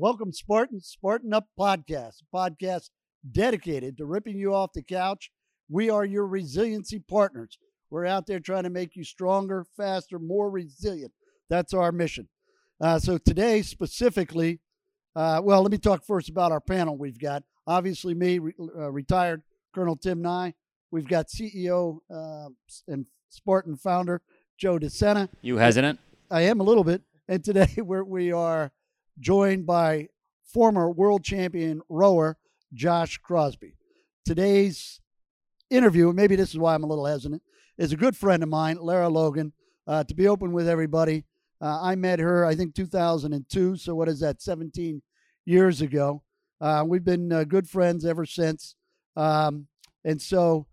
Welcome, Spartan, Spartan Up Podcast, a podcast dedicated to ripping you off the couch. We are your resiliency partners. We're out there trying to make you stronger, faster, more resilient. That's our mission. Uh, so today, specifically, uh, well, let me talk first about our panel we've got. Obviously, me, re- uh, retired Colonel Tim Nye. We've got CEO uh, and Spartan founder Joe DeSena. You hesitant? I am a little bit. And today we're, we are joined by former world champion rower Josh Crosby. Today's interview, maybe this is why I'm a little hesitant, is a good friend of mine, Lara Logan. Uh, to be open with everybody, uh, I met her, I think, 2002. So, what is that, 17 years ago? Uh, we've been uh, good friends ever since. Um, and so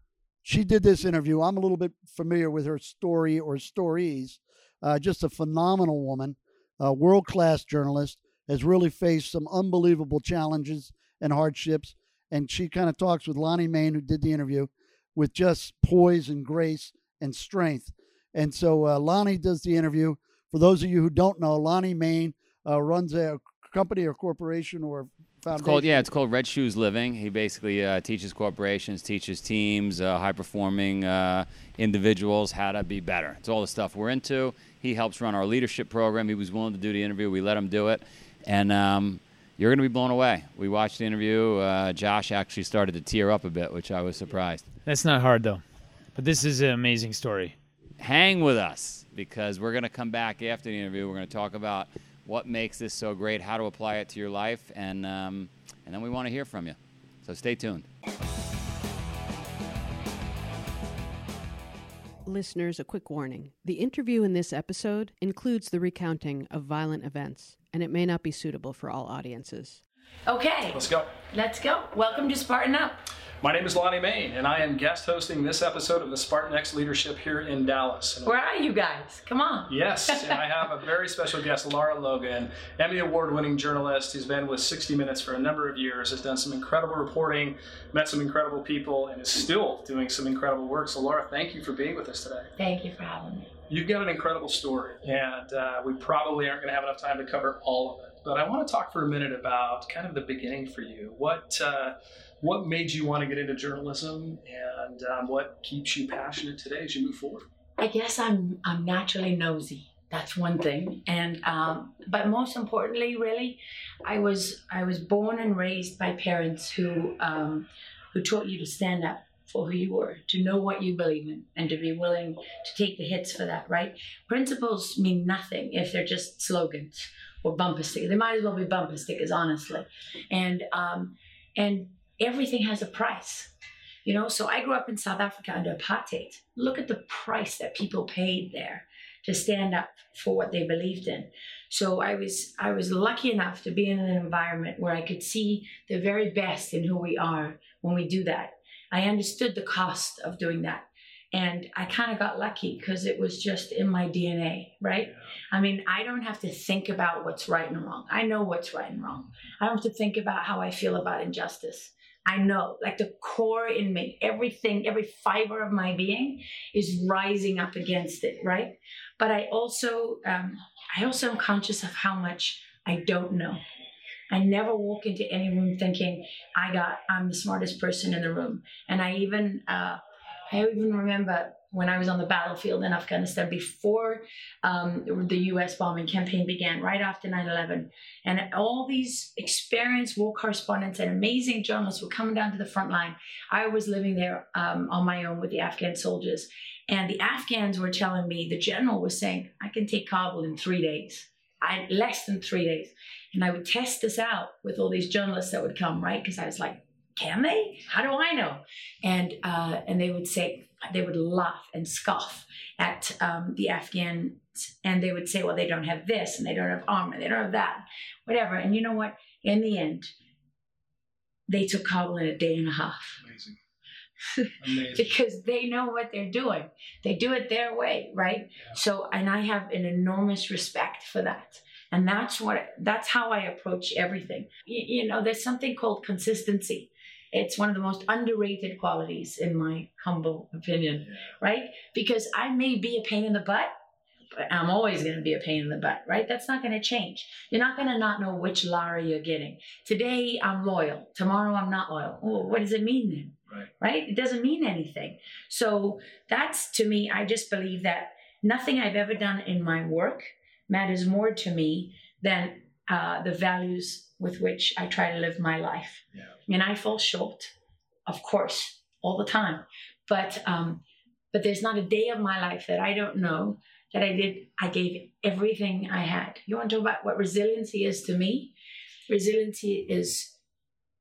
she did this interview. I'm a little bit familiar with her story or stories. Uh, just a phenomenal woman, a world class journalist, has really faced some unbelievable challenges and hardships. And she kind of talks with Lonnie Mayne, who did the interview, with just poise and grace and strength. And so uh, Lonnie does the interview. For those of you who don't know, Lonnie Mayne uh, runs a company or corporation or foundation. It's called yeah, it's called Red Shoes Living. He basically uh, teaches corporations, teaches teams, uh, high performing uh, individuals how to be better. It's all the stuff we're into. He helps run our leadership program. He was willing to do the interview. We let him do it, and um, you're going to be blown away. We watched the interview. Uh, Josh actually started to tear up a bit, which I was surprised. That's not hard though. But this is an amazing story. Hang with us because we're going to come back after the interview. We're going to talk about what makes this so great, how to apply it to your life, and um, and then we want to hear from you. So stay tuned. Listeners, a quick warning. The interview in this episode includes the recounting of violent events, and it may not be suitable for all audiences. Okay, Let's go. let's go. Welcome to Spartan Up. My name is Lonnie Mayne, and I am guest hosting this episode of the Spartan X Leadership here in Dallas. And Where are you guys? Come on. Yes, and I have a very special guest, Lara Logan, Emmy Award winning journalist who's been with 60 Minutes for a number of years, has done some incredible reporting, met some incredible people, and is still doing some incredible work. So, Lara, thank you for being with us today. Thank you for having me. You've got an incredible story, and uh, we probably aren't going to have enough time to cover all of it. But I want to talk for a minute about kind of the beginning for you. What uh, what made you want to get into journalism, and um, what keeps you passionate today as you move forward? I guess I'm I'm naturally nosy. That's one thing, and um, but most importantly, really, I was I was born and raised by parents who um, who taught you to stand up for who you were, to know what you believe in, and to be willing to take the hits for that. Right? Principles mean nothing if they're just slogans or bumper stickers. They might as well be bumper stickers, honestly, and um, and everything has a price. You know, so I grew up in South Africa under apartheid. Look at the price that people paid there to stand up for what they believed in. So I was I was lucky enough to be in an environment where I could see the very best in who we are when we do that. I understood the cost of doing that. And I kind of got lucky because it was just in my DNA, right? I mean, I don't have to think about what's right and wrong. I know what's right and wrong. I don't have to think about how I feel about injustice. I know, like the core in me, everything, every fiber of my being is rising up against it, right? But I also, um, I also am conscious of how much I don't know. I never walk into any room thinking I got, I'm the smartest person in the room. And I even, uh, I even remember when I was on the battlefield in Afghanistan before um, the US bombing campaign began, right after 9 11. And all these experienced war correspondents and amazing journalists were coming down to the front line. I was living there um, on my own with the Afghan soldiers. And the Afghans were telling me, the general was saying, I can take Kabul in three days. I less than three days. And I would test this out with all these journalists that would come, right? Because I was like, can they? How do I know? And uh, and they would say they would laugh and scoff at um, the Afghans, and they would say, well, they don't have this, and they don't have armor, they don't have that, whatever. And you know what? In the end, they took Kabul in a day and a half Amazing. Amazing. because they know what they're doing. They do it their way, right? So, and I have an enormous respect for that. And that's what, that's how I approach everything. You, you know, there's something called consistency. It's one of the most underrated qualities, in my humble opinion, right? Because I may be a pain in the butt, but I'm always going to be a pain in the butt, right? That's not going to change. You're not going to not know which Lara you're getting. Today I'm loyal. Tomorrow I'm not loyal. Oh, what does it mean then? Right. Right? It doesn't mean anything. So that's to me, I just believe that nothing I've ever done in my work matters more to me than uh, the values with which I try to live my life. Yeah. And I fall short, of course, all the time. But um, but there's not a day of my life that I don't know that I did. I gave everything I had. You want to talk about what resiliency is to me? Resiliency is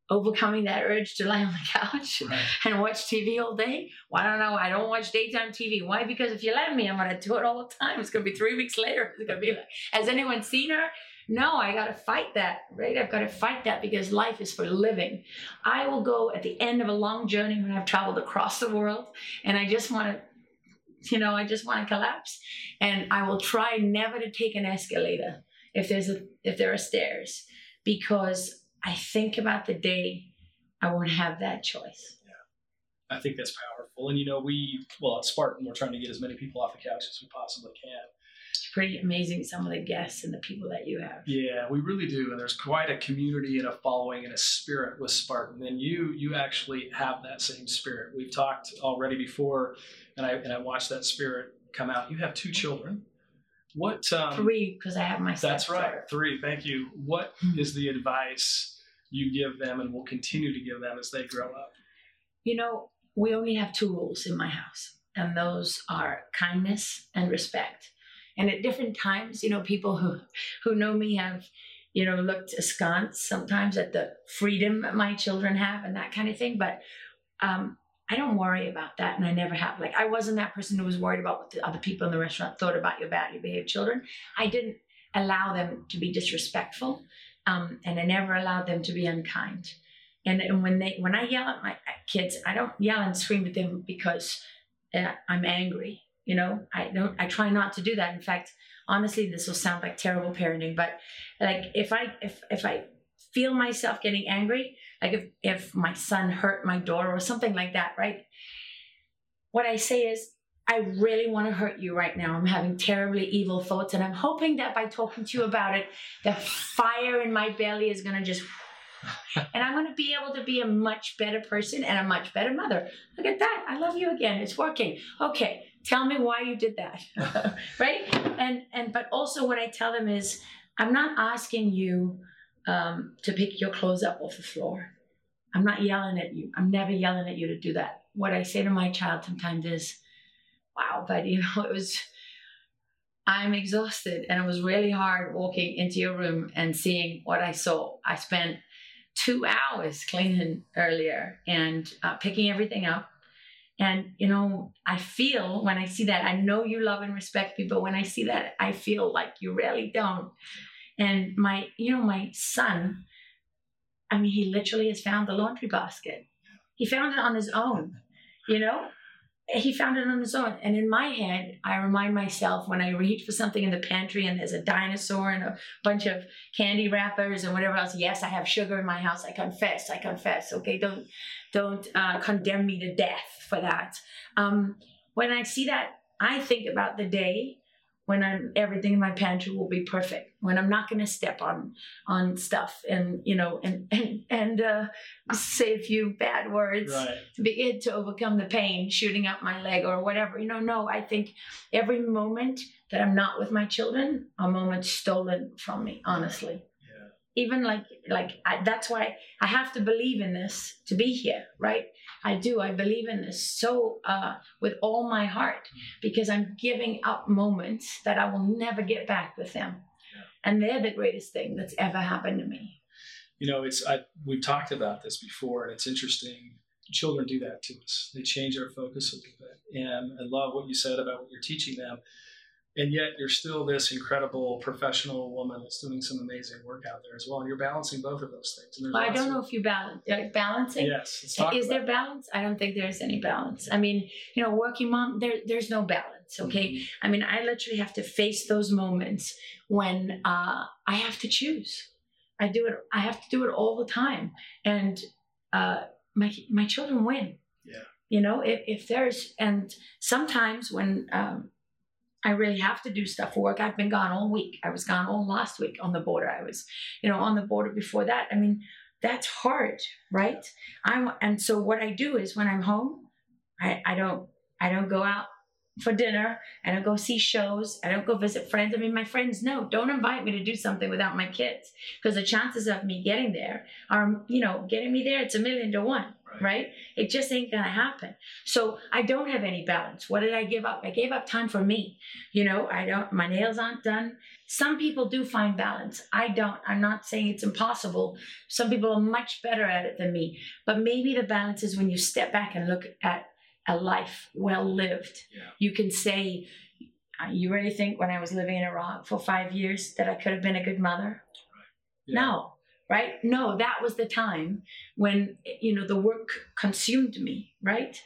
overcoming that urge to lie on the couch Right. and watch TV all day. Well, I don't know. I don't watch daytime TV. Why? Because if you let me, I'm going to do it all the time. It's going to be three weeks later. It's going to be like, has anyone seen her? No, I got to fight that, right? I've got to fight that because life is for living. I will go at the end of a long journey when I've traveled across the world and I just want to, you know, I just want to collapse. And I will try never to take an escalator if there's a if there are stairs because I think about the day I won't have that choice. Yeah. I think that's powerful. And you know, we well at Spartan, we're trying to get as many people off the couch as we possibly can. It's pretty amazing some of the guests and the people that you have. Yeah, we really do. And there's quite a community and a following and a spirit with Spartan. And you you actually have that same spirit. We've talked already before, and I and I watched that spirit come out. You have two children. What um, Three, because I have my That's right. Three. Thank you. What Hmm. the advice you give them and will continue to give them as they grow up? You know, we only have two rules in my house, and those are kindness and respect. And at different times, you know, people who who know me have, you know, looked askance sometimes at the freedom my children have and that kind of thing. But um, I don't worry about that, and I never have. Like I wasn't that person who was worried about what the other people in the restaurant thought about your badly behaved children. I didn't allow them to be disrespectful, um, and I never allowed them to be unkind. And, and when they when I yell at my kids, I don't yell and scream at them because uh, I'm angry. You know, I don't. I try not to do that. In fact, honestly, this will sound like terrible parenting, but like if I if if I feel myself getting angry, like if if my son hurt my daughter or something like that, right? What I say is, I really want to hurt you right now. I'm having terribly evil thoughts, and I'm hoping that by talking to you about it, the fire in my belly is going to just and I'm going to be able to be a much better person and a much better mother. Look at that. I love you again. It's working. Okay. Tell me why you did that. right? And and but also what I tell them is I'm not asking you um, to pick your clothes up off the floor. I'm not yelling at you. I'm never yelling at you to do that. What I say to my child sometimes is, wow, but you know, it was I'm exhausted and it was really hard walking into your room and seeing what I saw. I spent two hours cleaning earlier and uh, picking everything up. And, you know, I feel when I see that, I know you love and respect me, but when I see that, I feel like you really don't. And my, you know, my son, I mean, he literally has found the laundry basket. He found it on his own, you know? He found it on his own. And in my head, I remind myself when I reach for something in the pantry and there's a dinosaur and a bunch of candy wrappers and whatever else. Yes, I have sugar in my house. I confess. I confess. Okay, don't don't uh, condemn me to death for that. Um, when I see that, I think about the day when I'm, everything in my pantry will be perfect. When I'm not going to step on on stuff and you know and and and uh, say a few bad words Right. to begin to overcome the pain shooting up my leg or whatever. You know, no, I think every moment that I'm not with my children a moment stolen from me, honestly. Yeah. Even like like I, that's why I have to believe in this to be here, right? I do. I believe in this so uh, with all my heart because I'm giving up moments that I will never get back with them, and they're the greatest thing that's ever happened to me. You know, it's I we've talked about this before, and it's interesting. Children do that to us. They change our focus a little bit. And I love what you said about what you're teaching them. And yet you're still this incredible professional woman that's doing some amazing work out there as well. And you're balancing both of those things. Well, I don't know if you balance like balancing. Yes. Is there balance? I don't think there's any balance. I mean, you know, working mom, there there's no balance. Okay. Mhm. I mean, I literally have to face those moments when uh, I have to choose. I do it. I have to do it all the time, and uh, my my children win. Yeah. You know, if if there's and sometimes when um, I really have to do stuff for work. I've been gone all week. I was gone all last week on the border. I was, you know, on the border before that. I mean, that's hard, right? I'm and so what I do is when I'm home, I, I don't I don't go out for dinner. I don't go see shows. I don't go visit friends. I mean, my friends know, don't invite me to do something without my kids because the chances of me getting there are, you know, getting me there, it's a million to one, right? right? It just ain't to happen. So I don't have any balance. What did I give up? I gave up time for me. You know, I don't, my nails aren't done. Some people do find balance. I don't. I'm not saying it's impossible. Some people are much better at it than me. But maybe the balance is when you step back and look at a life well lived. Yeah. You can say, uh, you really think when I was living in Iraq for five years that I could have been a good mother? Right. Yeah. No, right? No, that was the time when, you know, the work consumed me, right?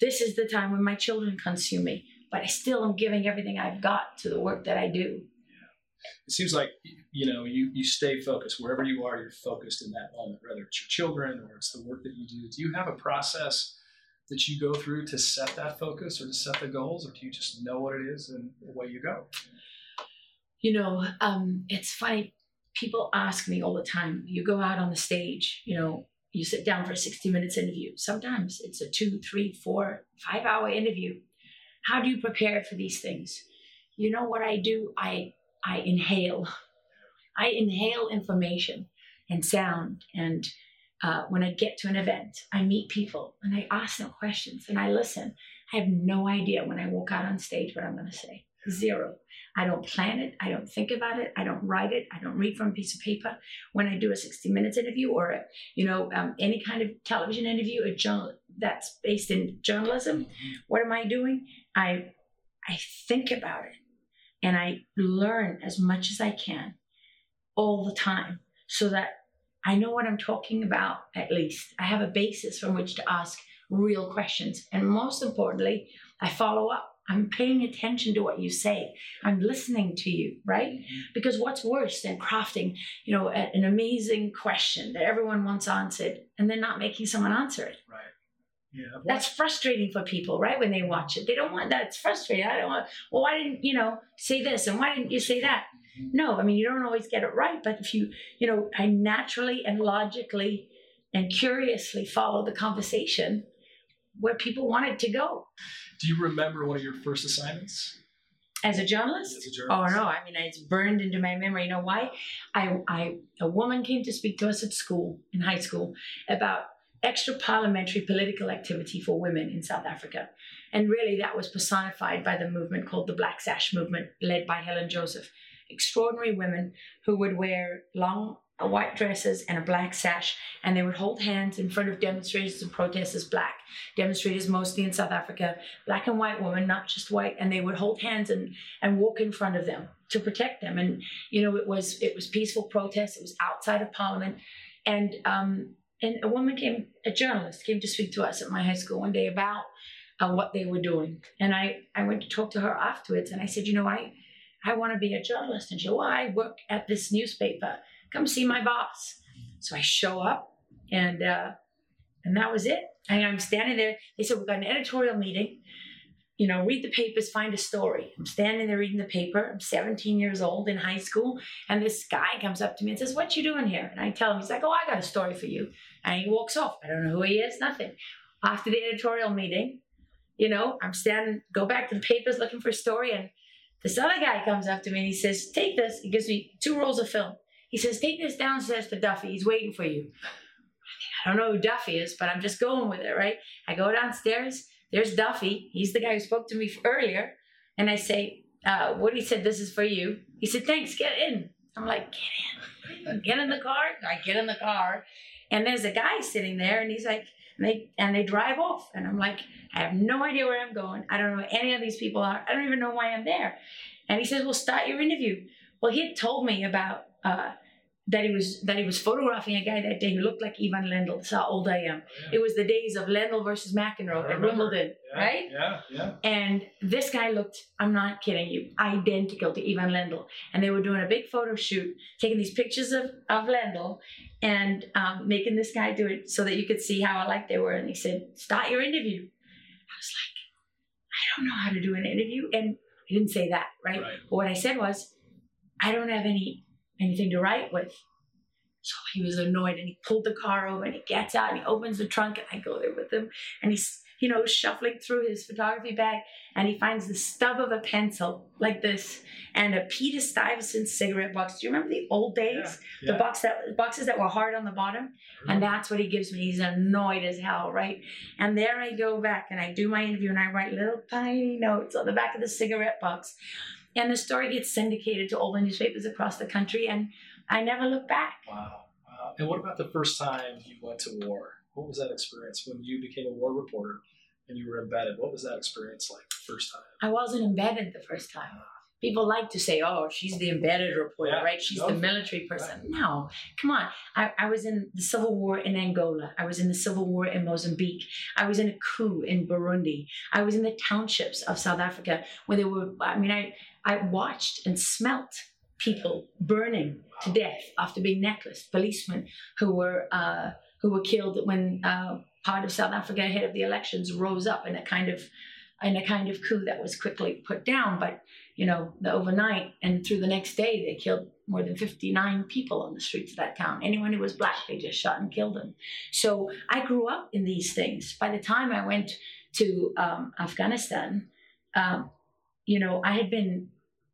This is the time when my children consume me, but I still am giving everything I've got to the work that I do. It seems like you know you you stay focused wherever you are. You're focused in that moment, whether it's your children or it's the work that you do. Do you have a process that you go through to set that focus or to set the goals, or do you just know what it is and away you go? You know, um, it's funny. People ask me all the time. You go out on the stage, you know, you sit down for a 60 minutes interview. Sometimes it's a two, three, four, five hour interview. How do you prepare for these things? You know what I do? I I inhale. I inhale information and sound and uh, when I get to an event, I meet people and I ask them questions and I listen. I have no idea when I walk out on stage what I'm going to say. Zero. I don't plan it. I don't think about it. I don't write it. I don't read from a piece of paper. When I do a 60 minutes interview or, a, you know, um, any kind of television interview, a journal that's based in journalism, mm-hmm. what am I doing? I, I think about it and I learn as much as I can all the time so that I know what I'm talking about, at least. I have a basis from which to ask real questions. And most importantly, I follow up. I'm paying attention to what you say. I'm listening to you, right? Mm-hmm. Because what's worse than crafting, you know, a, an amazing question that everyone wants answered and then not making someone answer it? Right. Yeah. That's frustrating for people, right? When they watch it, they don't want that. It's frustrating. I don't want. Well, why didn't you know say this and why didn't you say that? No, I mean, you don't always get it right, but if you, you know, I naturally and logically and curiously follow the conversation where people wanted to go. Do you remember one of your first assignments? As a journalist? As a journalist. Oh no, I mean it's burned into my memory. You know why? I I a woman came to speak to us at school, in high school, about extra parliamentary political activity for women in South Africa. And really that was personified by the movement called the Black Sash movement, led by Helen Joseph extraordinary women who would wear long white dresses and a black sash, and they would hold hands in front of demonstrators and protesters, black demonstrators mostly in South Africa, black and white women, not just white, and they would hold hands and, and walk in front of them to protect them. And you know, it was it was peaceful protest. It was outside of Parliament, and um, and a woman came, a journalist came to speak to us at my high school one day about uh, what they were doing, and I I went to talk to her afterwards, and I said, you know, I I want to be a journalist. And she, well, I work at this newspaper. Come see my boss. So I show up and uh, and that was it. And I'm standing there. They said, we've got an editorial meeting. You know, read the papers, find a story. I'm standing there reading the paper. I'm 17 years old in high school. And this guy comes up to me and says, What you doing here? And I tell him, he's like, Oh, I got a story for you. And he walks off. I don't know who he is, nothing. After the editorial meeting, you know, I'm standing, go back to the papers looking for a story, and this other guy comes up to me and he says, Take this. He gives me two rolls of film. He says, Take this downstairs to Duffy. He's waiting for you. I don't know who Duffy is, but I'm just going with it, right? I go downstairs. There's Duffy. He's the guy who spoke to me earlier. And I say, uh, Woody said, This is for you. He said, Thanks, get in. I'm like, Get in. Get in the car. I get in the car. And there's a guy sitting there and he's like, and they and they drive off and i'm like i have no idea where i'm going i don't know any of these people are i don't even know why i'm there and he says well start your interview well he had told me about uh, that he was that he was photographing a guy that day who looked like Ivan Lendl. That's how old I am. Yeah. It was the days of Lendl versus McEnroe at Wimbledon, yeah, right? Yeah, yeah. And this guy looked, I'm not kidding you, identical to Ivan Lendl. And they were doing a big photo shoot, taking these pictures of, of Lendl and um, making this guy do it so that you could see how alike they were. And he said, start your interview. I was like, I don't know how to do an interview. And I didn't say that, right? Right. But what I said was, I don't have any anything to write with. So he was annoyed and he pulled the car over and he gets out and he opens the trunk and I go there with him and he's you know shuffling through his photography bag and he finds the stub of a pencil like this and a Peter Stuyvesant cigarette box. Do you remember the old days? Yeah. The box that boxes that were hard on the bottom? Mm-hmm. And that's what he gives me. He's annoyed as hell, right? And there I go back and I do my interview and I write little tiny notes on the back of the cigarette box. And the story gets syndicated to all the newspapers across the country, and I never look back. Wow. Wow. And what about the first time you went to war? What was that experience when you became a war reporter and you were embedded? What was that experience like the first time? I wasn't embedded the first time. Ah. People like to say, oh, she's the embedded reporter, Yeah. right? She's No. the military person. No, come on. I, I was in the Civil War in Angola. I was in the Civil War in Mozambique. I was in a coup in Burundi. I was in the townships of South Africa where there were, I mean, I, I watched and smelt people burning to death after being necklaced, policemen who were, uh, who were killed when uh, part of South Africa ahead of the elections rose up in a kind of in a kind of coup that was quickly put down. But you know, the overnight and through the next day, they killed more than 59 people on the streets of that town. Anyone who was black, they just shot and killed them. So I grew up in these things. By the time I went to um, Afghanistan, um, you know, I had been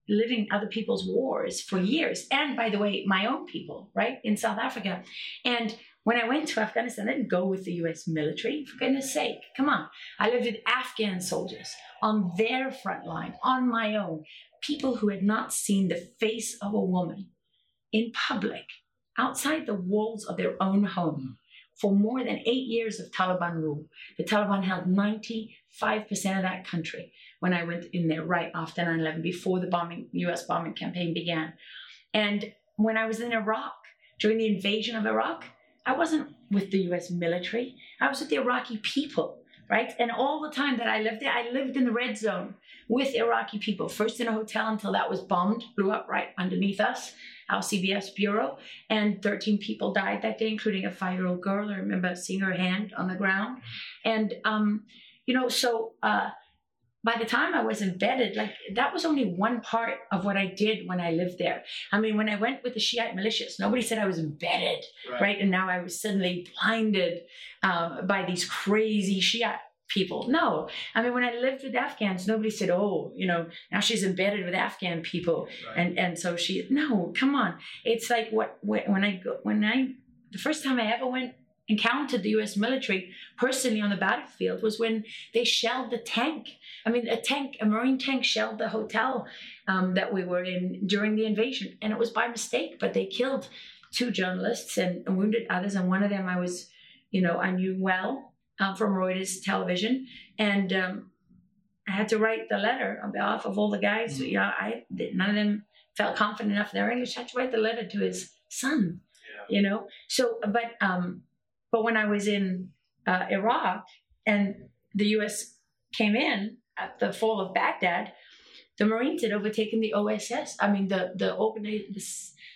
living other people's wars for years. And by the way, my own people, right, in South Africa. And when I went to Afghanistan, I didn't go with the US military, for goodness sake. Come on. I lived with Afghan soldiers on their front line, on my own. People who had not seen the face of a woman in public, outside the walls of their own home, for more than eight years of Taliban rule. The Taliban held 95% of that country when I went in there right after 9 11, before the bombing, US bombing campaign began. And when I was in Iraq, during the invasion of Iraq, I wasn't with the US military, I was with the Iraqi people, right? And all the time that I lived there, I lived in the red zone with Iraqi people, first in a hotel until that was bombed, blew up right underneath us, our CBS bureau, and 13 people died that day, including a five year old girl. I remember seeing her hand on the ground. And, um, you know, so uh, by the time I was embedded, like that was only one part of what I did when I lived there. I mean, when I went with the Shiite militias, nobody said I was embedded, right? And now I was suddenly blinded uh, by these crazy Shiite people. No, I mean, when I lived with Afghans, nobody said, "Oh, you know, now she's embedded with Afghan people," Right. and and so she. No, come on. It's like what when when I go when I the first time I ever went encountered the U.S. military personally on the battlefield was when they shelled the tank. I mean, a tank, a Marine tank, shelled the hotel um, that we were in during the invasion, and it was by mistake. But they killed two journalists and wounded others, and one of them I was, you know, I knew well um, from Reuters television, and um, I had to write the letter on behalf of all the guys. You know, I none of them felt confident enough in their English. I had to write the letter to his son. Yeah. You know, so but um, but when I was in uh, Iraq and the U.S. came in at the fall of Baghdad, the Marines had overtaken the OSS. I mean, the the, organi- the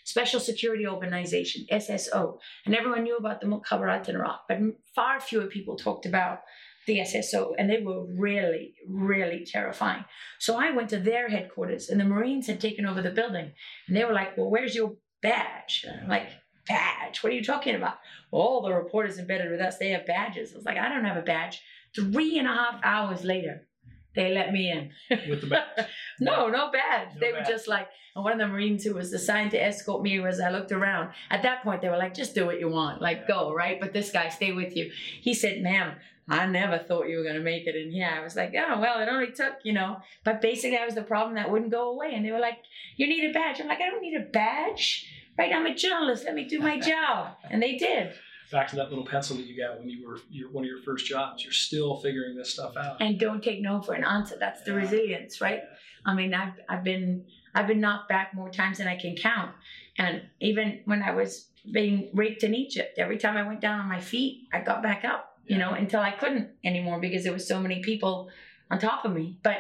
Special Security Organization (SSO), and everyone knew about the Mukhabarat in Iraq, but far fewer people talked about the SSO, and they were really, really terrifying. So I went to their headquarters, and the Marines had taken over the building, and they were like, "Well, where's your badge?" Like, "Badge? What are you talking about?" all the reporters embedded with us, they have badges. I was like, I don't have a badge. Three and a half hours later, they let me in. With the badge? no, no badge. No they badge. were just like, and one of the Marines who was assigned to escort me was, I looked around, at that point, they were like, just do what you want, like go, right? But this guy, stay with you. He said, ma'am, I never thought you were going to make it in here. I was like, oh, well, it only took, you know, but basically I was the problem that wouldn't go away. And they were like, you need a badge. I'm like, I don't need a badge. Right, I'm a journalist. Let me do my job, and they did. Back to that little pencil that you got when you were your, one of your first jobs. You're still figuring this stuff out. and don't take no for an answer. That's the Yeah. resilience, right? I mean, I've I've been I've been knocked back more times than I can count. And even when I was being raped in Egypt, every time I went down on my feet, I got back up, you know, until I couldn't anymore because there was so many people on top of me. But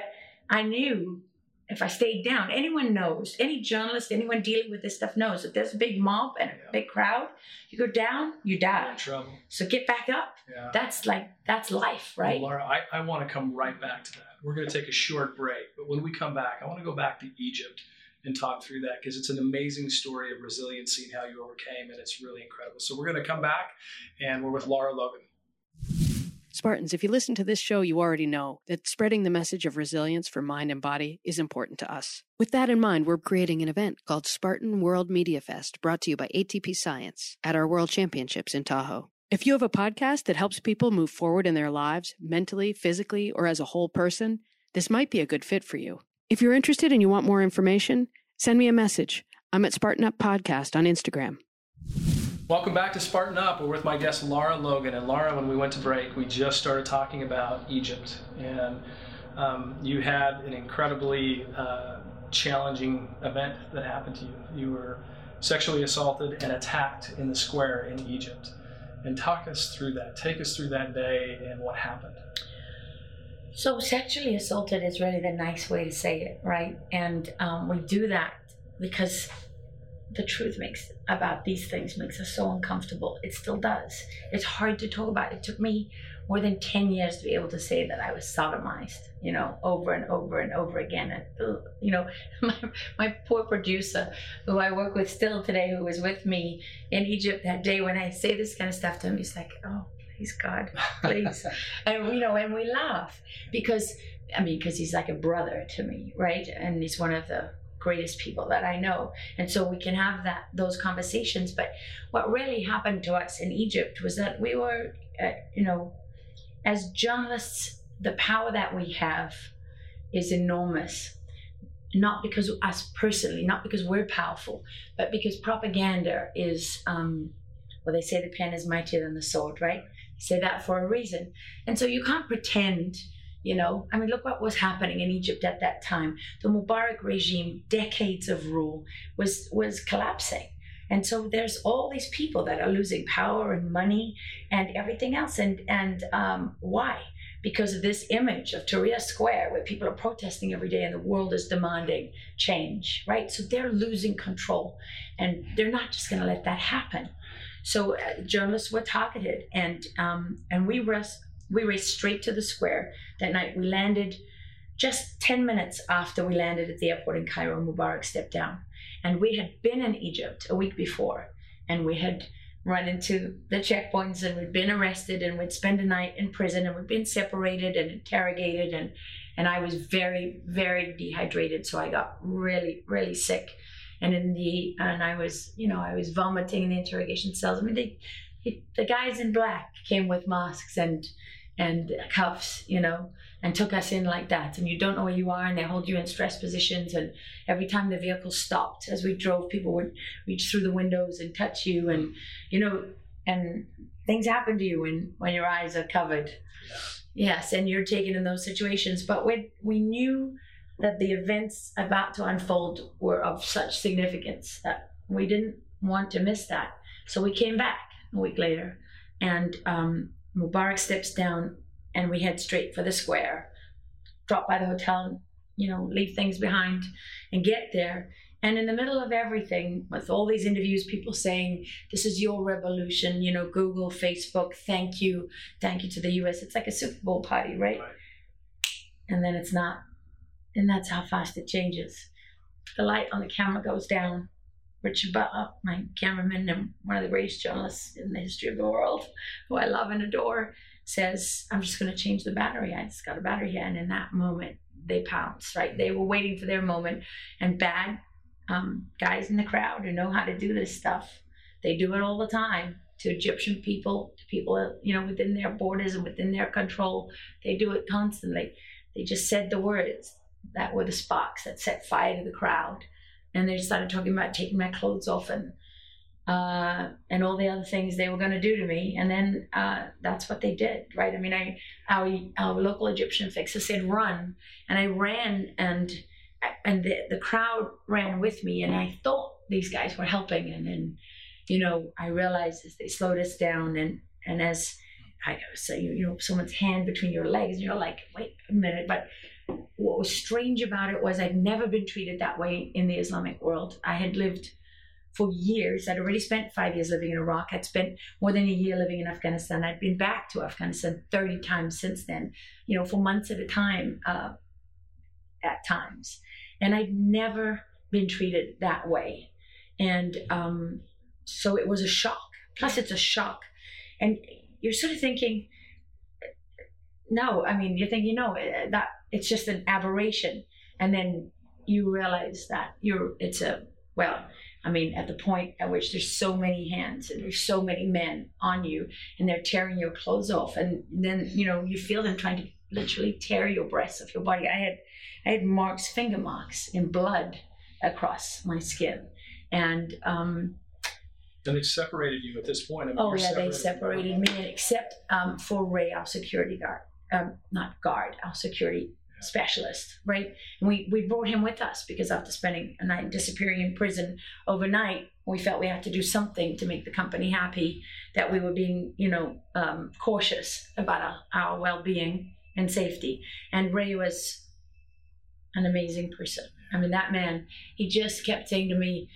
I knew if I stayed down, anyone knows, any journalist, anyone dealing with this stuff knows that there's a big mob and a Yeah. big crowd. You go down, you die. trouble. So get back up. Yeah. That's like that's life, right? Well, Lara, I, I want to come right back to that. We're going to take a short break, but when we come back, I want to go back to Egypt and talk through that because it's an amazing story of resiliency and how you overcame, and it's really incredible. So we're going to come back, and we're with Lara Logan. Spartans, if you listen to this show, you already know that spreading the message of resilience for mind and body is important to us. With that in mind, we're creating an event called Spartan World Media Fest, brought to you by ATP Science at our World Championships in Tahoe. If you have a podcast that helps people move forward in their lives, mentally, physically, or as a whole person, this might be a good fit for you. If you're interested and you want more information, send me a message. I'm at Spartan Up Podcast on Instagram. Welcome back to Spartan Up. We're with my guest Lara Logan. And Lara, when we went to break, we just started talking about Egypt. And um, you had an incredibly uh, challenging event that happened to you. You were sexually assaulted and attacked in the square in Egypt. And talk us through that. Take us through that day and what happened. So sexually assaulted is really the nice way to say it, right? And um, we do that because the truth makes about these things makes us so uncomfortable. It still does. It's hard to talk about. It took me more than ten years to be able to say that I was sodomized, you know, over and over and over again. And uh, you know, my, my poor producer, who I work with still today, who was with me in Egypt that day when I say this kind of stuff to him, he's like, "Oh, please God, please." and you know, and we laugh because I mean, because he's like a brother to me, right? And he's one of the greatest people that I know, and so we can have that those conversations. But what really happened to us in Egypt was that we were, uh, you know, as journalists, the power that we have is enormous. Not because us personally, not because we're powerful, but because propaganda is, um, well, they say the pen is mightier than the sword, right? Say that for a reason. And so you can't pretend, you know. I mean, look what was happening in Egypt at that time. The Mubarak regime, decades of rule, was was collapsing. And so there's all these people that are losing power and money and everything else. And and um, why? Because of this image of Tahrir Square, where people are protesting every day and the world is demanding change, right? So they're losing control, and they're not just going to let that happen. So uh, journalists were targeted, and um, and we raced we raced straight to the square that night. We landed just ten minutes after we landed at the airport in Cairo. Mubarak stepped down, and we had been in Egypt a week before, and we had run into the checkpoints and we'd been arrested and we'd spend a night in prison and we'd been separated and interrogated and and I was very very dehydrated so I got really really sick and in the and I was you know I was vomiting in the interrogation cells I mean they he, the guys in black came with masks and and cuffs you know and took us in like that. And you don't know where you are and they hold you in stress positions. And every time the vehicle stopped as we drove people would reach through the windows and touch you. And you know and things happen to you when when your eyes are covered. Yes and you're taken in those situations. But we we knew that the events about to unfold were of such significance that we didn't want to miss that. So we came back a week later. And um, mubarak steps down and we head straight for the square drop by the hotel you know leave things behind and get there and in the middle of everything, with all these interviews, people saying, This is your revolution, you know, Google, Facebook, thank you, thank you to the US. It's like a Super Bowl party, right? Right. And then it's not. And that's how fast it changes. The light on the camera goes down. Richard Butler, my cameraman and one of the greatest journalists in the history of the world, who I love and adore, says, I'm just going to change the battery. I just got a battery here. And in that moment, they pounce, right? They were waiting for their moment. And bad um, guys in the crowd who know how to do this stuff. They do it all the time to Egyptian people, to people you know within their borders and within their control. They do it constantly. They just said the words that were the sparks that set fire to the crowd, and they started talking about taking my clothes off and uh, and all the other things they were going to do to me. And then uh, that's what they did, right? I mean, I our, our local Egyptian fixer said run, and I ran and and the, the crowd ran with me and i thought these guys were helping and then you know i realized as they slowed us down and and as i so you, you know someone's hand between your legs and you're like wait a minute but what was strange about it was I'd never been treated that way in the Islamic world. I had lived for years. I'd already spent five years living in Iraq. I'd spent more than a year living in Afghanistan. I'd been back to Afghanistan 30 times since then, you know, for months at a time, uh, at times. And I'd never been treated that way. And um, so it was a shock. Plus, it's a shock. And you're sort of thinking, no, I mean, you're thinking, no, eh, that it's just an aberration. And then you realize that you're, it's a, well, I mean, at the point at which there's so many hands and there's so many men on you and they're tearing your clothes off. And then, you know, you feel them trying to literally tear your breasts off your body. I had, I had marks, finger marks in blood across my skin. And, um, and they separated you at this point. I mean, oh yeah, they separated. separated me, except um, for Ray, our security guard, um, not guard, our security specialist, right? And we we brought him with us because after spending a night disappearing in prison overnight, we felt we had to do something to make the company happy. That we were being, you know, um, cautious about our, our well-being and safety. And Ray was an amazing person. I mean, that man, he just kept saying to me,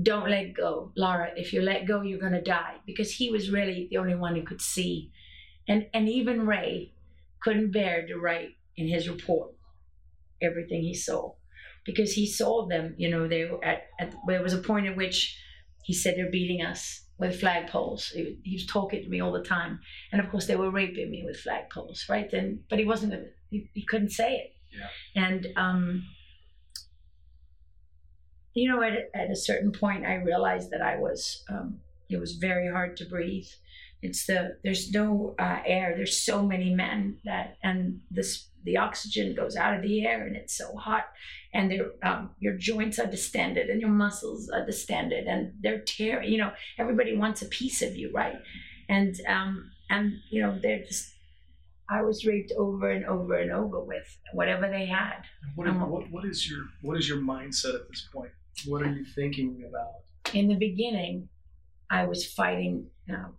don't let go, Lara. If you let go, you're going to die. Because he was really the only one who could see. And, and even Ray couldn't bear to write in his report everything he saw. Because he saw them, you know, they were at, at there was a point at which he said they're beating us with flagpoles. He, he was talking to me all the time. And of course, they were raping me with flagpoles, right? And, but he wasn't, he, he couldn't say it. Yeah. And, um, you know, at, at a certain point, I realized that I was, um, it was very hard to breathe. It's the, there's no uh, air. There's so many men that, and this, the oxygen goes out of the air and it's so hot and um, your joints are distended and your muscles are distended and they're tearing, you know, everybody wants a piece of you, right? And, um, and, you know, they're just, I was raped over and over and over with whatever they had. What, what, what is your what is your mindset at this point? What are you thinking about? In the beginning, I was fighting you know,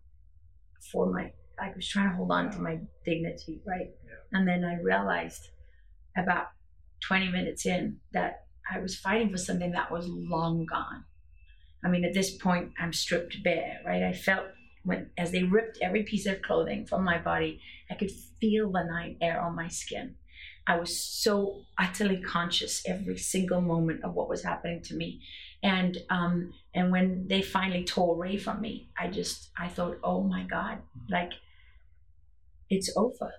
for my. I was trying to hold on to my dignity, right? Yeah. And then I realized about 20 minutes in that I was fighting for something that was long gone. I mean, at this point, I'm stripped bare, right? I felt when as they ripped every piece of clothing from my body, I could feel the night air on my skin. I was so utterly conscious every single moment of what was happening to me. And um, and when they finally tore Ray from me, I just I thought, oh my God, like it's over.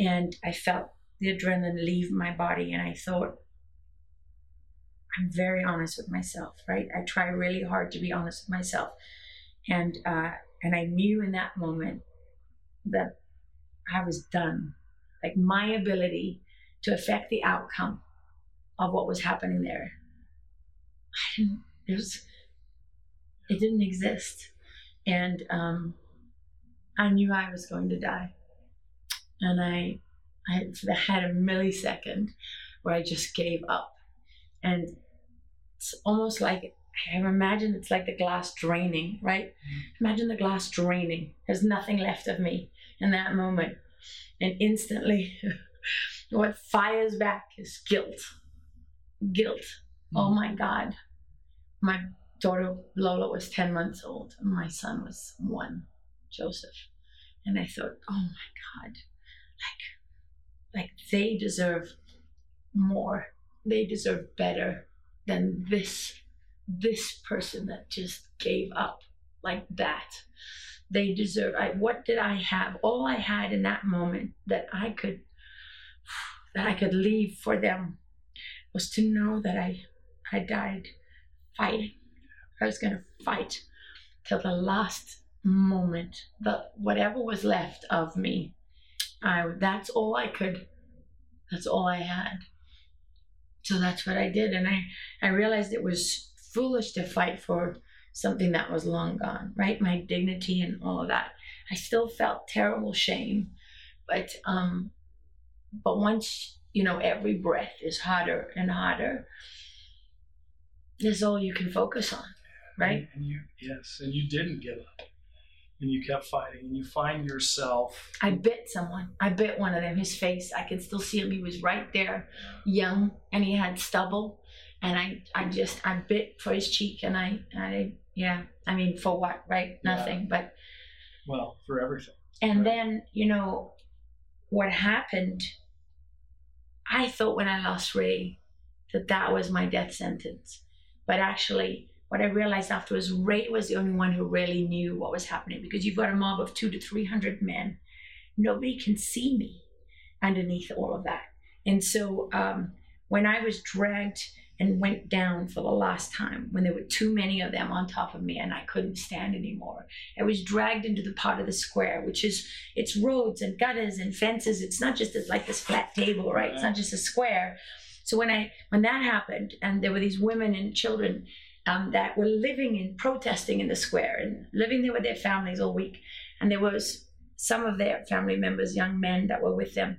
And I felt the adrenaline leave my body, and I thought, I'm very honest with myself, right? I try really hard to be honest with myself, and uh, and I knew in that moment that I was done. Like my ability to affect the outcome of what was happening there. I didn't, it was, it didn't exist. And um, I knew I was going to die. And I, I had a millisecond where I just gave up. And it's almost like I imagine it's like the glass draining, right? Mm-hmm. Imagine the glass draining. There's nothing left of me in that moment. And instantly, what fires back is guilt. Guilt. Mm-hmm. Oh my God. My daughter Lola was 10 months old, and my son was one, Joseph. And I thought, oh my God, like, like they deserve more. They deserve better than this this person that just gave up like that. They deserve. I, what did I have? All I had in that moment that I could that I could leave for them was to know that I I died fighting. I was going to fight till the last moment. The whatever was left of me. I that's all I could. That's all I had. So that's what I did, and I I realized it was foolish to fight for something that was long gone, right? My dignity and all of that. I still felt terrible shame, but um, but once you know every breath is harder and harder, that's all you can focus on, right? And you, yes, and you didn't give up. and you kept fighting and you find yourself I bit someone. I bit one of them. His face, I can still see him. He was right there, young, and he had stubble. And I, I just, I bit for his cheek, and I, I, yeah. I mean, for what, right? Yeah. Nothing. But well for everything and Right. then you know what happened. I thought when I lost Ray that that was my death sentence, but actually. What I realized afterwards, Ray was the only one who really knew what was happening because you've got a mob of two to three hundred men nobody can see me underneath all of that. And so um, when I was dragged and went down for the last time, when there were too many of them on top of me and I couldn't stand anymore, I was dragged into the part of the square, which is it's roads and gutters and fences. It's not just like this flat table, right? It's not just a square. So when I when that happened, and there were these women and children um, that were living and protesting in the square and living there with their families all week, and there was some of their family members, young men that were with them.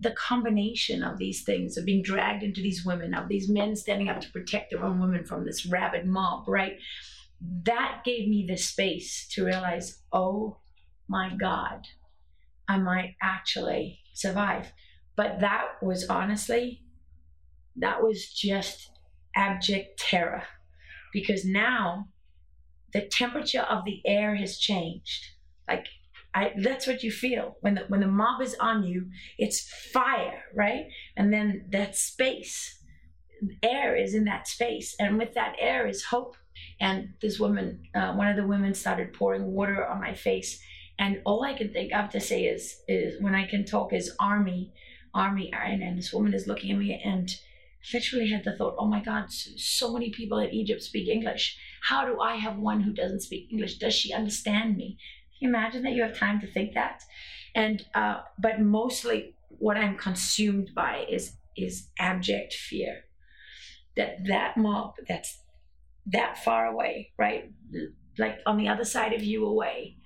The combination of these things, of being dragged into these women, of these men standing up to protect their own women from this rabid mob, right? That gave me the space to realize, oh my God, I might actually survive. But that was honestly, that was just abject terror because now the temperature of the air has changed. Like I, that's what you feel when the when the mob is on you. It's fire, right? And then that space, air is in that space, and with that air is hope. And this woman, uh, one of the women, started pouring water on my face, and all I can think of to say is, is when I can talk is army, army, and, this woman is looking at me and literally had the thought, oh my God, so, so many people in Egypt speak English. How do I have one who doesn't speak English? Does she understand me? Can you imagine that you have time to think that? And uh, but mostly what I'm consumed by is is abject fear. That that mob that's that far away, right? Like on the other side of you away,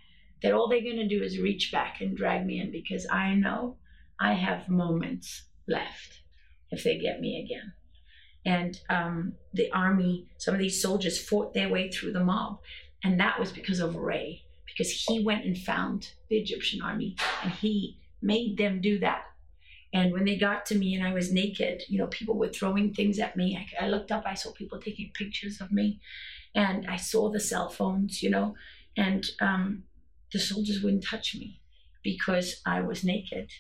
that all they're gonna do is reach back and drag me in because I know I have moments left if they get me again. And um, the army, some of these soldiers fought their way through the mob. And that was because of Ray, because he went and found the Egyptian army and he made them do that. And when they got to me and I was naked, you know, people were throwing things at me. I, I looked up, I saw people taking pictures of me, and I saw the cell phones, you know, and um, the soldiers wouldn't touch me because I was naked.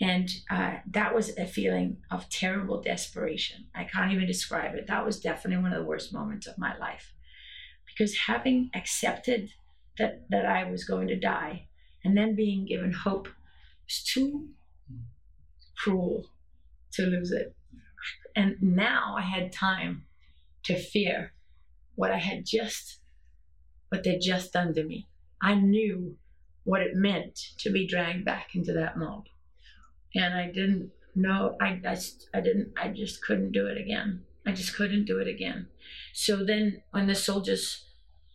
And uh, that was a feeling of terrible desperation. I can't even describe it. That was definitely one of the worst moments of my life. Because having accepted that, that I was going to die and then being given hope was too cruel to lose it. And now I had time to fear what I had just, what they'd just done to me. I knew what it meant to be dragged back into that mob and I didn't know. I, I, I didn't. I just couldn't do it again. I just couldn't do it again. So then, when the soldiers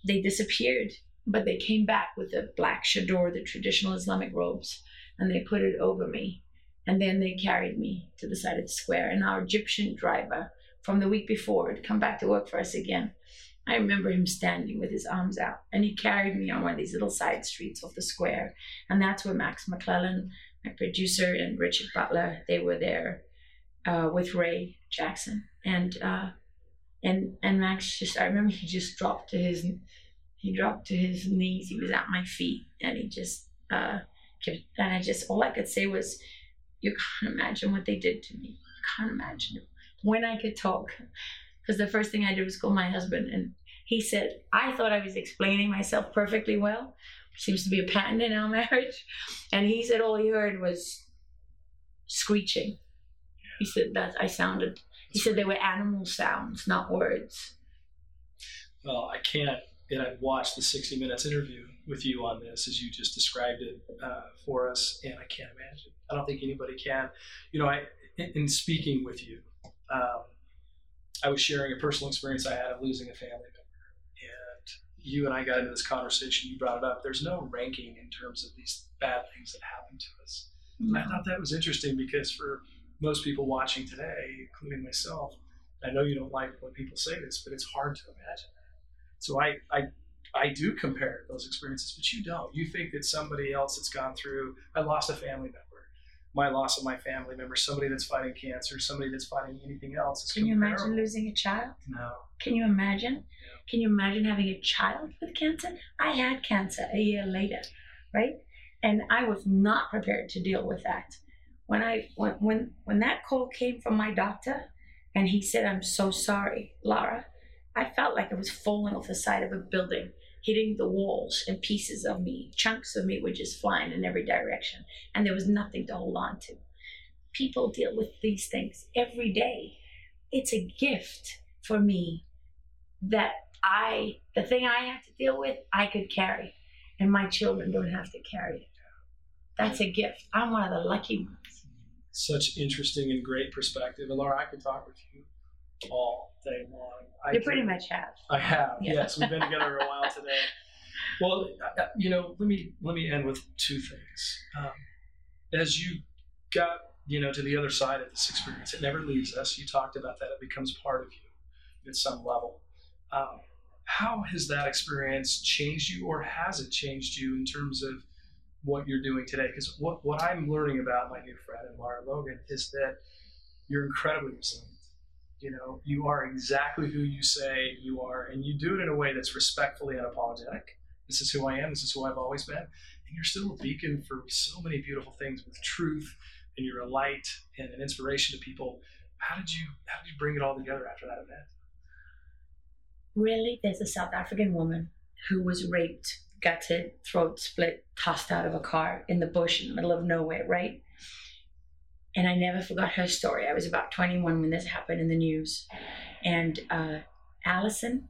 they disappeared, but they came back with the black chador, the traditional Islamic robes, and they put it over me, and then they carried me to the side of the square. And our Egyptian driver from the week before had come back to work for us again. I remember him standing with his arms out, and he carried me on one of these little side streets of the square, and that's where Max McClellan my producer and Richard Butler, they were there uh, with Ray Jackson, and uh, and and Max just I remember he just dropped to his he dropped to his knees. He was at my feet, and he just uh, kept, and I just all I could say was, "You can't imagine what they did to me. You can't imagine. When I could talk, because the first thing I did was call my husband, and he said, "I thought I was explaining myself perfectly well." Seems to be a pattern in our marriage. And he said all he heard was screeching. He said that I sounded, he said they were animal sounds, not words. well i can't and i've watched the 60 minutes interview with you on this as you just described it uh, for us and i can't imagine i don't think anybody can you know i in, in speaking with you um, i was sharing a personal experience i had of losing a family you and i got into this conversation you brought it up there's no ranking in terms of these bad things that happen to us and i thought that was interesting because for most people watching today including myself I know you don't like when people say this, but it's hard to imagine. So I, I I do compare those experiences, but you don't. You think that somebody else that's gone through, I lost a family member, my loss of my family member, somebody that's fighting cancer, somebody that's fighting anything else. is Can you imagine losing a child? No. Can you imagine? Can you imagine having a child with cancer? I had cancer a year later, right? And I was not prepared to deal with that. When I when when when that call came from my doctor and he said, I'm so sorry, Lara, I felt like I was falling off the side of a building, hitting the walls and pieces of me, chunks of me were just flying in every direction. And there was nothing to hold on to. People deal with these things every day. It's a gift for me that I, the thing I have to deal with, I could carry, and my children don't have to carry it. That's a gift. I'm one of the lucky ones. Such interesting and great perspective. And Lara, I could talk with you all day long. I You could- pretty much have. I have. Yeah. Yes, we've been together a while today. Well, uh, you know, let me let me end with two things. Um, as you got you know to the other side of this experience, it never leaves us. You talked about that; it becomes part of you at some level. Um, how has that experience changed you, or has it changed you in terms of what you're doing today? Because what what I'm learning about my new friend and Lara Logan is that you're incredibly resilient. You know you are exactly who you say you are and you do it in a way that's respectfully unapologetic. This is who i am. This is who i've always been. And you're still a beacon for so many beautiful things with truth and you're a light and an inspiration to people. How did you how did you bring it all together after that event Really, there's a South African woman who was raped, gutted, throat split, tossed out of a car in the bush in the middle of nowhere, right? And I never forgot her story. I was about 21 when this happened in the news. And uh, Allison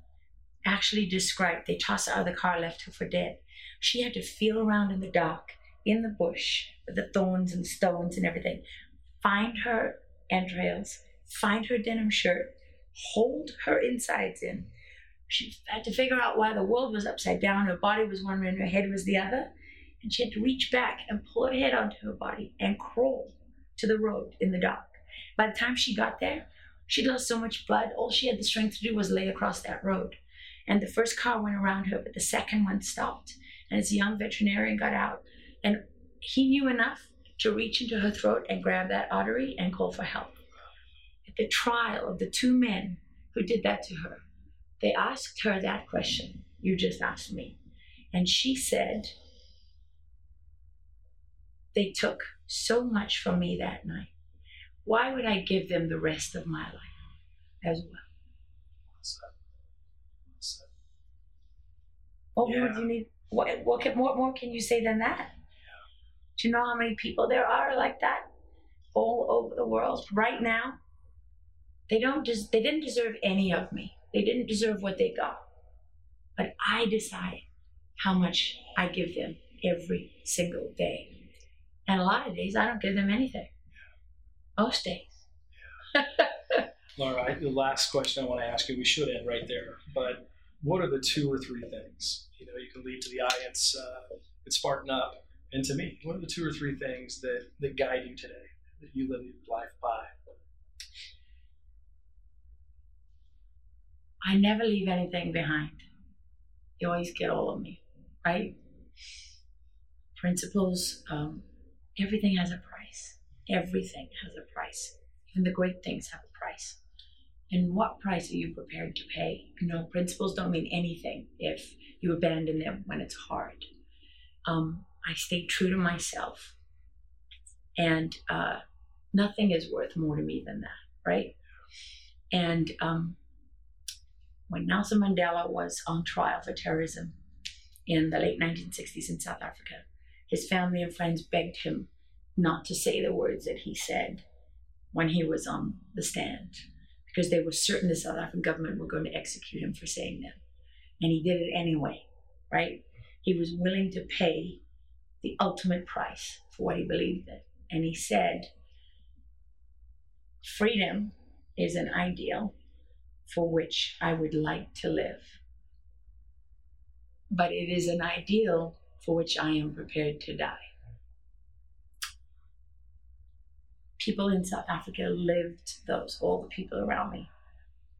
actually described they tossed her out of the car, left her for dead. She had to feel around in the dark, in the bush, with the thorns and stones and everything, find her entrails, find her denim shirt, hold her insides in. She had to figure out why the world was upside down. Her body was one way and her head was the other. And she had to reach back and pull her head onto her body and crawl to the road in the dark. By the time she got there, she'd lost so much blood, all she had the strength to do was lay across that road. And the first car went around her, but the second one stopped. And this young veterinarian got out, and he knew enough to reach into her throat and grab that artery and call for help. At the trial of the two men who did that to her, they asked her that question you just asked me. And she said, They took so much from me that night. Why would I give them the rest of my life as well? What more do you need? What, what, can, what more can you say than that? Do you know how many people there are like that all over the world right now? They don't. Des- they didn't deserve any of me. They didn't deserve what they got. But I decide how much I give them every single day. And a lot of days I don't give them anything. Most days. Lara, the last question I want to ask you, we should end right there, but what are the two or three things, you know, you can leave to the audience uh, at Spartan Up and to me? What are the two or three things that, that guide you today, that you live your life by? I never leave anything behind. You always get all of me, right? Principles, um, everything has a price. Everything has a price. Even the great things have a price. And what price are you prepared to pay? You know, principles don't mean anything if you abandon them when it's hard. Um, I stay true to myself. And uh, nothing is worth more to me than that, right? And um, when Nelson Mandela was on trial for terrorism in the late 1960s in South Africa, his family and friends begged him not to say the words that he said when he was on the stand because they were certain the South African government were going to execute him for saying them. And he did it anyway, right? He was willing to pay the ultimate price for what he believed in. And he said, freedom is an ideal for which I would like to live. But it is an ideal for which I am prepared to die. People in South Africa lived those, all the people around me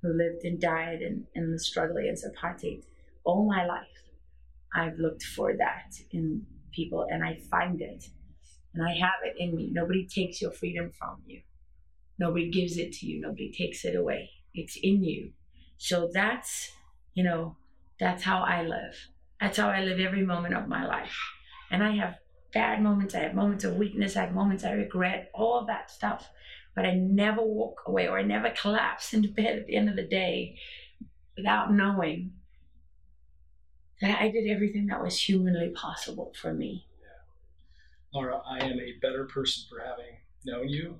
who lived and died in, in the struggle against apartheid all my life. I've looked for that in people and I find it. And I have it in me. Nobody takes your freedom from you. Nobody gives it to you. Nobody takes it away. It's in you. So that's, you know, that's how I live. That's how I live every moment of my life. And I have bad moments. I have moments of weakness. I have moments I regret, all of that stuff. But I never walk away or I never collapse into bed at the end of the day without knowing that I did everything that was humanly possible for me. Lara, I am a better person for having known you,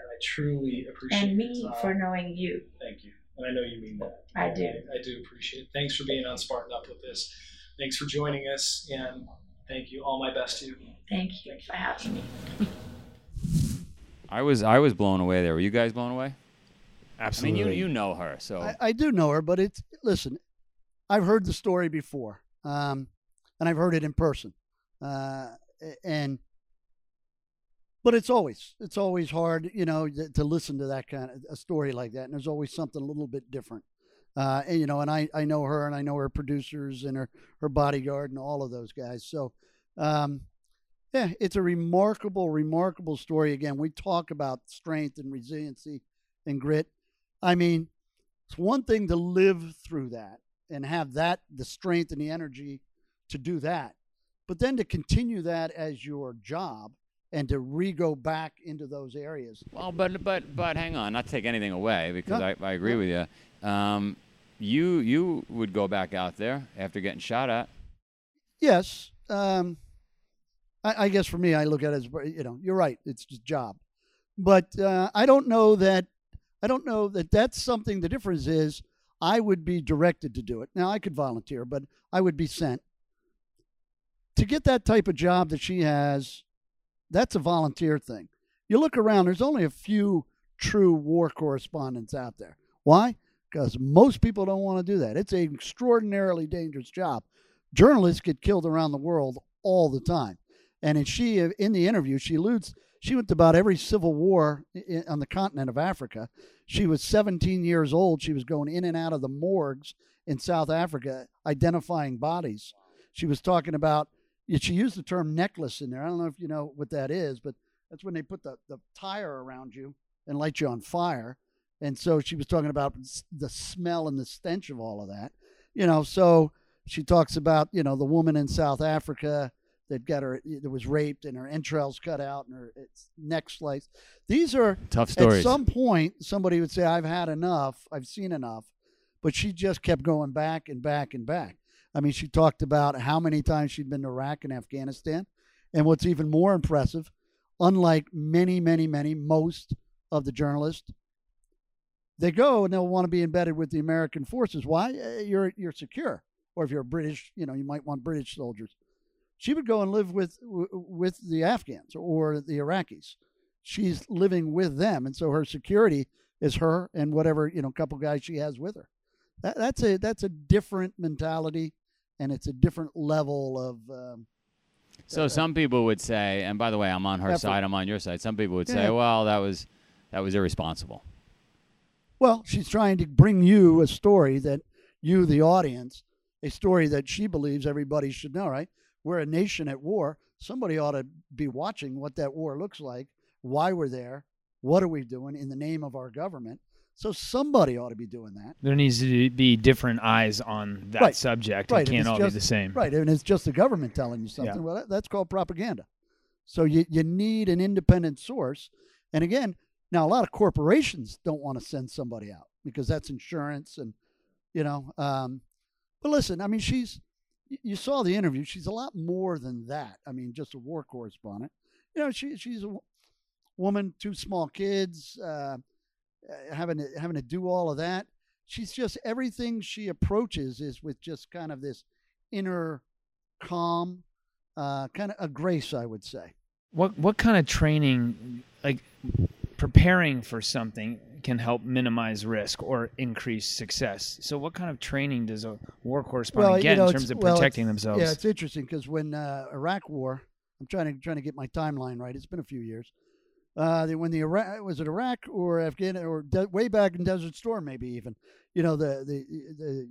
and I truly appreciate And me it. Uh, for knowing you. Thank you. And I know you mean that. I do. I, I do appreciate it. Thanks for being on Spartan Up with this. Thanks for joining us, and thank you. All my best to you. Thank you for having me. I was I was blown away there. Were you guys blown away? Absolutely. I mean, you you know her, so I, I do know her, but it's listen. I've heard the story before, um, and I've heard it in person, uh, and but it's always it's always hard, you know, to listen to that kind of a story like that, and there's always something a little bit different. Uh, and, you know, and I, I know her, and I know her producers and her her bodyguard and all of those guys. So, um, yeah, it's a remarkable, remarkable story. Again, we talk about strength and resiliency and grit. I mean, it's one thing to live through that and have that the strength and the energy to do that, but then to continue that as your job and to re go back into those areas. Well, but but but hang on, not take anything away because No. I, I agree No. with you. Um, you you would go back out there after getting shot at. Yes, um, I, I guess for me, I look at it as you know, you're right. It's just job, but uh, I don't know that. I don't know that that's something. The difference is I would be directed to do it. Now I could volunteer, but I would be sent to get that type of job that she has. That's a volunteer thing. You look around. There's only a few true war correspondents out there. Why? Because most people don't want to do that. It's an extraordinarily dangerous job journalists get killed around the world all the time. And in she in the interview, she alludes she went to about every civil war i- on the continent of Africa. She was 17 years old. She was going in and out of the morgues in South Africa identifying bodies. She was talking about she used the term necklace in there. I don't know if you know what that is, but that's when they put the, the tire around you and light you on fire. And so she was talking about the smell and the stench of all of that. You know, so she talks about you know the woman in South Africa that got her that was raped and her entrails cut out and her it's neck sliced. These are Tough stories. at some point somebody would say I've had enough, I've seen enough, but she just kept going back and back and back. I mean, she talked about how many times she'd been to Iraq and Afghanistan, and what's even more impressive, unlike many, many, many, most of the journalists, they go and they'll want to be embedded with the American forces. Why? Uh, You're you're secure, or if you're British, you know, you might want British soldiers. She would go and live with with the Afghans or the Iraqis. She's living with them, and so her security is her and whatever you know couple guys she has with her. That, that's a that's a different mentality, and it's a different level of. Um, So some people would say, and by the way, I'm on her Effort. side, I'm on your side. Some people would say, Yeah. well, that was that was irresponsible. Well, she's trying to bring you a story that you, the audience, a story that she believes everybody should know, right? We're a nation at war. Somebody ought to be watching what that war looks like, why we're there, what are we doing in the name of our government. So somebody ought to be doing that. There needs to be different eyes on that Right. subject. Right, It can't all just- be the same. Right. And it's just the government telling you something. Yeah. Well, that, that's called propaganda. So you, you need an independent source. And again, now a lot of corporations don't want to send somebody out because that's insurance and, you know, um, but listen, I mean, she's, you saw the interview. She's a lot more than that. I mean, just a war correspondent. You know, she, she's a woman, two small kids, uh, uh, having to, having to do all of that. She's just everything she approaches is with just kind of this inner calm, uh, kind of a grace, I would say. What what kind of training, like preparing for something, can help minimize risk or increase success? So, what kind of training does a war correspondent you get know, in terms of well, protecting themselves? Yeah, it's interesting because when uh, Iraq War, I'm trying to trying to get my timeline right. It's been a few years. Uh, when the Iraq was it Iraq or Afghan or de- way back in Desert Storm, maybe even. You know the the the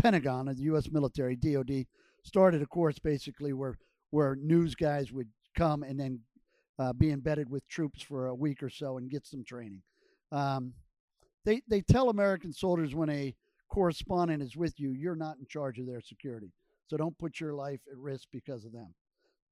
Pentagon, the U.S. military, DoD, started a course basically where where news guys would come and then uh, be embedded with troops for a week or so and get some training. Um, they they tell American soldiers when a correspondent is with you, you're not in charge of their security. So don't put your life at risk because of them.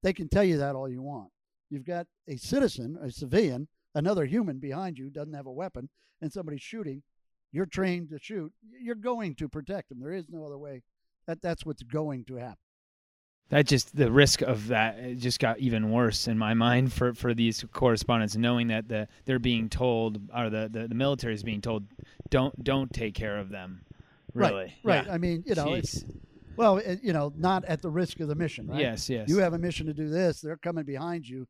They can tell you that all you want. You've got a citizen, a civilian, another human behind you, doesn't have a weapon, and somebody's shooting. You're trained to shoot. You're going to protect them. There is no other way. That that's what's going to happen. That just the risk of that just got even worse in my mind for, for these correspondents, knowing that the they're being told or the, the, the military is being told don't don't take care of them. Really, Right. Right. Yeah. I mean, you know, Jeez. it's well, it, you know, not at the risk of the mission, right? yes, yes. You have a mission to do this. They're coming behind you.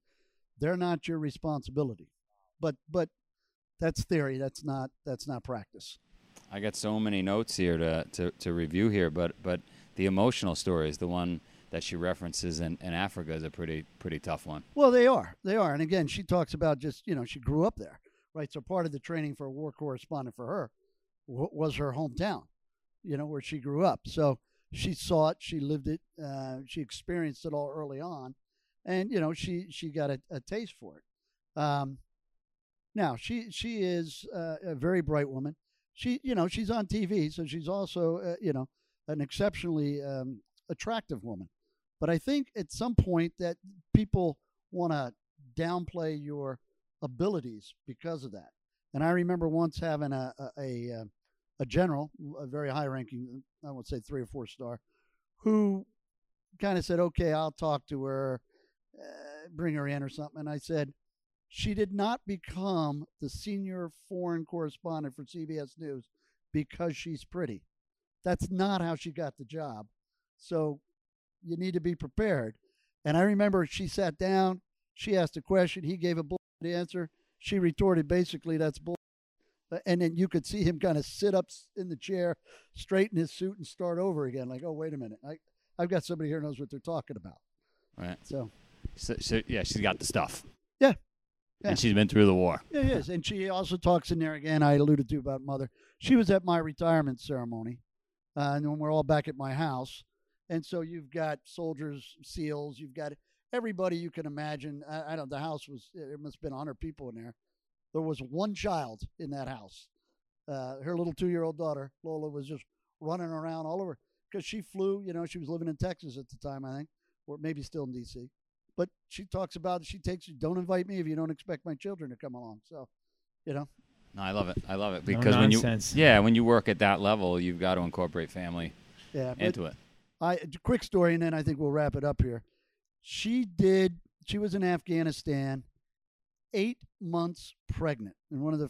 They're not your responsibility. But but that's theory. That's not that's not practice. I got so many notes here to, to, to review here, but but the emotional story is the one that she references in, in Africa is a pretty pretty tough one. Well, they are. They are. And again, she talks about just, you know, she grew up there, right? So part of the training for a war correspondent for her w- was her hometown, you know, where she grew up. So she saw it, she lived it, uh, she experienced it all early on, and you know, she she got a, a taste for it. Um, now she she is uh, a very bright woman. She you know she's on TV, so she's also uh, you know an exceptionally um, attractive woman. But I think at some point that people want to downplay your abilities because of that. And I remember once having a a, a, uh, a general, a very high ranking, I would say three or four star, who kind of said, "Okay, I'll talk to her, uh, bring her in or something." And I said, "She did not become the senior foreign correspondent for CBS News because she's pretty. That's not how she got the job. So you need to be prepared." And I remember she sat down, she asked a question, he gave a bull answer. She retorted, basically, that's bull. Uh, And then you could see him kind of sit up in the chair, straighten his suit, and start over again. Like, oh, wait a minute. I, I've got somebody here who knows what they're talking about. Right. So, So, so yeah, she's got the stuff. Yeah. Yeah. And she's been through the war. yeah, it is. And she also talks in there again, I alluded to about mother. She was at my retirement ceremony, uh, and when we're all back at my house. And so you've got soldiers, SEALs, you've got everybody you can imagine. I, I don't. The house was there must have been hundred people in there. There was one child in that house. Uh, her little two-year-old daughter Lola was just running around all over because she flew. You know, she was living in Texas at the time, I think, or maybe still in D.C. But she talks about she takes you. Don't invite me if you don't expect my children to come along. So, you know, No, I love it. I love it No because when you yeah when you work at that level, you've got to incorporate family yeah. Into it. I quick story, and then I think we'll wrap it up here. She did. She was in Afghanistan, eight months pregnant, and one of the.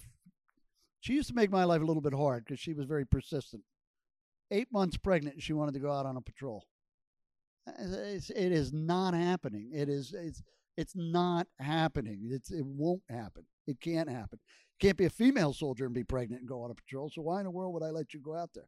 She used to make my life a little bit hard because she was very persistent. Eight months pregnant, she wanted to go out on a patrol. It's, it is not happening. It is. It's. It's not happening. It's. It won't happen. It can't happen. Can't be a female soldier and be pregnant and go on a patrol. So why in the world would I let you go out there?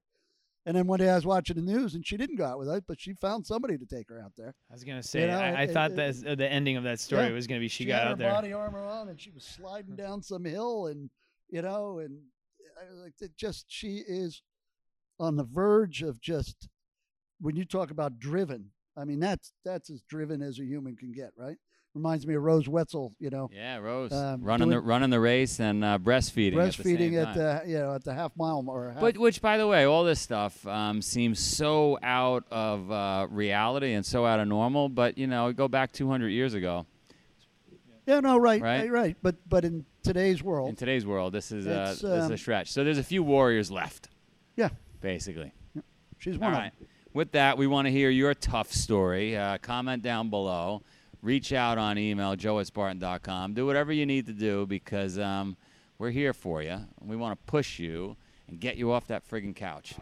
And then one day I was watching the news, and she didn't go out with us, but she found somebody to take her out there. I was gonna say, You know, I, I it- thought it- that uh, the ending of that story Yeah. was gonna be she, She, got had out her there. body armor on, and she was sliding down some hill, and you know, and I was like, it just she is on the verge of just when you talk about driven. I mean, that's that's as driven as a human can get, right? Reminds me of Rose Wetzel, you know, Yeah, Rose Um, running the running the race and uh, breastfeeding. breastfeeding at the, at the you know at the half mile or half, But which, by the way, all this stuff um, seems so out of uh, reality and so out of normal. But you know, go back 200 years ago. yeah, no, right, Right? right, right. But but in today's world, In today's world, this is uh, It's, this is um, a stretch. So there's a few warriors left. Yeah. basically. she's one of right. With that, we want to hear your tough story. Uh, comment down below. Reach out on email, joe at spartan.com. Do whatever you need to do because um, we're here for you. We want to push you and get you off that friggin' couch.